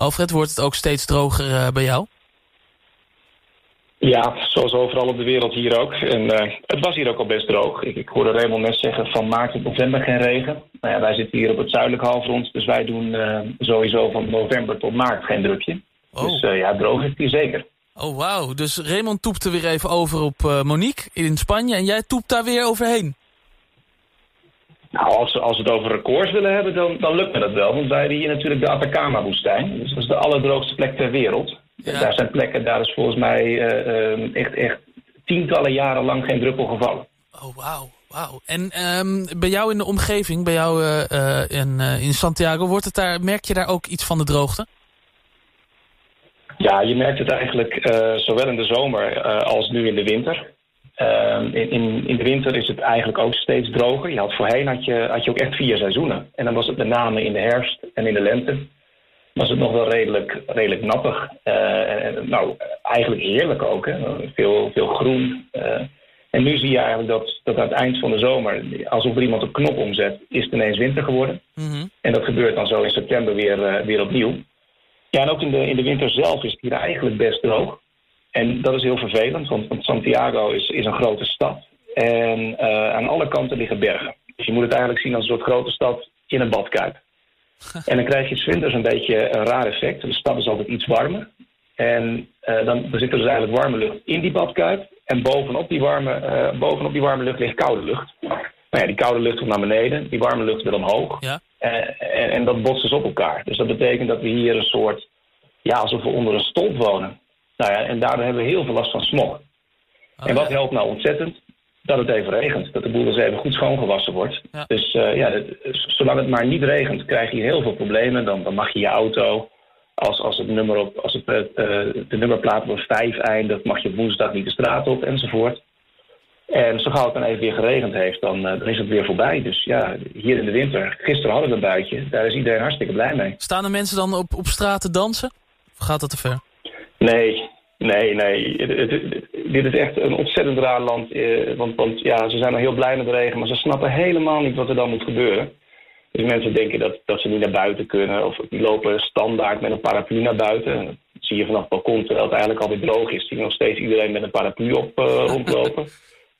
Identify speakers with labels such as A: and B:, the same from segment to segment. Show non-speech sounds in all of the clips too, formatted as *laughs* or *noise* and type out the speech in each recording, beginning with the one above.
A: Alfred, wordt het ook steeds droger bij jou?
B: Ja, zoals overal op de wereld hier ook. En uh, het was hier ook al best droog. Ik, ik hoorde Raymond net zeggen van maart tot november geen regen. Nou ja, wij zitten hier op het zuidelijk halfrond, dus wij doen uh, sowieso van november tot maart geen drukje. Oh. Dus uh, ja, droog is het hier zeker.
A: Oh, wauw. Dus Raymond toept er weer even over op Monique in Spanje en jij toept daar weer overheen.
B: Nou, als, als we het over records willen hebben, dan, dan lukt me dat wel. Want wij hebben hier natuurlijk de Atacama-woestijn. Dus dat is de allerdroogste plek ter wereld. Daar zijn plekken, daar is volgens mij uh, echt, echt tientallen jaren lang geen druppel gevallen.
A: Oh, wauw. Wauw. En um, bij jou in de omgeving, bij jou uh, in, in Santiago, wordt het daar, merk je daar ook iets van de droogte?
B: Ja, je merkt het eigenlijk zowel in de zomer als nu in de winter. Ehm, in, in, in, de winter is het eigenlijk ook steeds droger. Je had voorheen had je, had je ook echt vier seizoenen. En dan was het met name in de herfst en in de lente was het nog wel redelijk, redelijk nappig. Uh, en, nou, eigenlijk heerlijk ook. Hè? Veel, veel groen. Uh, en nu zie je eigenlijk dat, dat aan het eind van de zomer, alsof er iemand een knop omzet, is het ineens winter geworden.
A: Mhm.
B: En dat gebeurt dan zo in september weer, uh, weer opnieuw. Ja, en ook in de, in de winter zelf is het hier eigenlijk best droog. En dat is heel vervelend, want, want Santiago is, is een grote stad. En aan alle kanten liggen bergen. Dus je moet het eigenlijk zien als een soort grote stad in een badkuip. En dan krijg je zwinters een beetje een raar effect. De stad is altijd iets warmer. En uh, dan, dan zit er dus eigenlijk warme lucht in die badkuip. En bovenop die warme, uh, bovenop die warme lucht ligt koude lucht. Nou ja, die koude lucht komt naar beneden, die warme lucht weer omhoog.
A: Ja.
B: En, en, en, dat botst dus op elkaar. Dus dat betekent dat we hier een soort, ja, alsof we onder een stolp wonen. Nou ja, en daardoor hebben we heel veel last van smog. Oh, en wat helpt nou ontzettend? dat het even regent. Dat de boel dus even goed schoongewassen wordt. Dus uh, ja, zolang het maar niet regent, krijg je heel veel problemen. Dan, dan mag je je auto, als, als, het nummer op, als het, uh, de nummerplaat op 5 eindigt, mag je woensdag niet de straat op enzovoort. En zo gauw het dan even weer geregend heeft, dan, dan is het weer voorbij. Dus ja, hier in de winter, gisteren hadden we een buitje, daar is iedereen hartstikke blij mee.
A: Staan er mensen dan op, op straat te dansen? Of gaat dat te ver?
B: Nee, Nee, nee. Dit is echt een ontzettend raar land. Eh, want, want ja, ze zijn al heel blij met de regen, maar ze snappen helemaal niet wat er dan moet gebeuren. Dus mensen denken dat, dat ze niet naar buiten kunnen. Of die lopen standaard met een paraplu naar buiten. Dat zie je vanaf het balkon, terwijl het eigenlijk alweer droog is. Zie je nog steeds iedereen met een paraplu op uh, *laughs* rondlopen.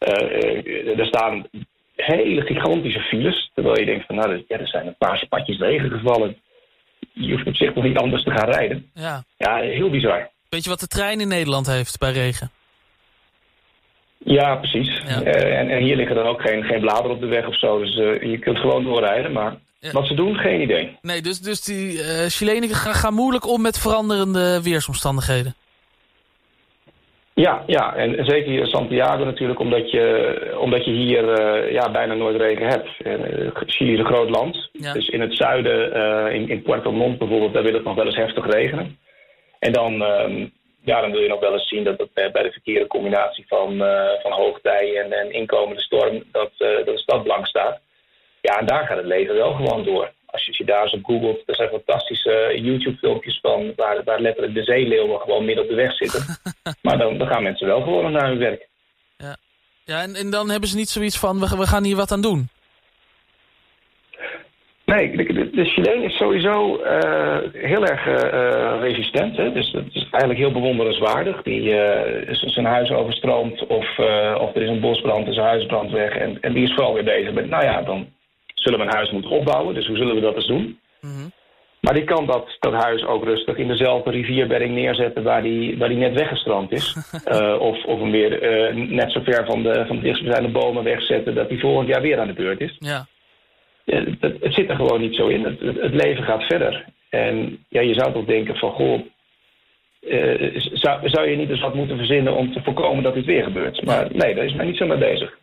B: Uh, er staan hele gigantische files. Terwijl je denkt van, nou, ja, er zijn een paar padjes regen gevallen. Je hoeft op zich nog niet anders te gaan rijden.
A: Ja,
B: ja heel bizar.
A: Weet je wat de trein in Nederland heeft bij regen?
B: Ja, precies. Eh, en, en, hier liggen dan ook geen, geen bladeren op de weg of zo. Dus uh, je kunt gewoon doorrijden. Maar wat ze doen, geen idee.
A: Nee, dus, dus die uh, Chilenen gaan, gaan moeilijk om met veranderende weersomstandigheden.
B: Ja, ja, en zeker hier in Santiago natuurlijk, omdat je, omdat je hier ja, bijna nooit regen hebt. Chili is een groot land. Dus in het zuiden, in, in Puerto Montt bijvoorbeeld, daar wil het nog wel eens heftig regenen. En dan, um, ja, dan wil je nog wel eens zien dat het bij de verkeerde combinatie van, uh, van hoogtij en, en inkomende storm, dat, uh, dat de stad blank staat. Ja, en daar gaat het leven wel gewoon door. Als je, als je daar zo googelt, er zijn fantastische YouTube-filmpjes van waar, waar letterlijk de zeeleeuwen gewoon midden op de weg zitten. *laughs* maar dan, dan gaan mensen wel gewoon naar hun werk.
A: Ja, ja en, en dan hebben ze niet zoiets van, we, we gaan hier wat aan doen.
B: Nee, de, de Chileen is sowieso uh, heel erg uh, resistent. Hè? Dus dat is eigenlijk heel bewonderenswaardig. Die uh, zijn huis overstroomt of, of er is een bosbrand, is een huisbrand weg. En, en die is vooral weer bezig met, nou ja, dan zullen we een huis moeten opbouwen. Dus hoe zullen we dat eens doen?
A: Mm
B: Maar die kan dat, dat huis ook rustig in dezelfde rivierbedding neerzetten waar die, waar die net weggestroomd is. *laughs* of, of hem weer net zo ver van de, van de dichtstbijzijnde bomen wegzetten dat die volgend jaar weer aan de beurt is.
A: Ja
B: het, het, zit er gewoon niet zo in. Het, het, leven gaat verder. En ja, je zou toch denken van, goh, uh, zou, zou je niet eens wat moeten verzinnen om te voorkomen dat dit weer gebeurt? Maar nee, daar is men niet zo mee bezig.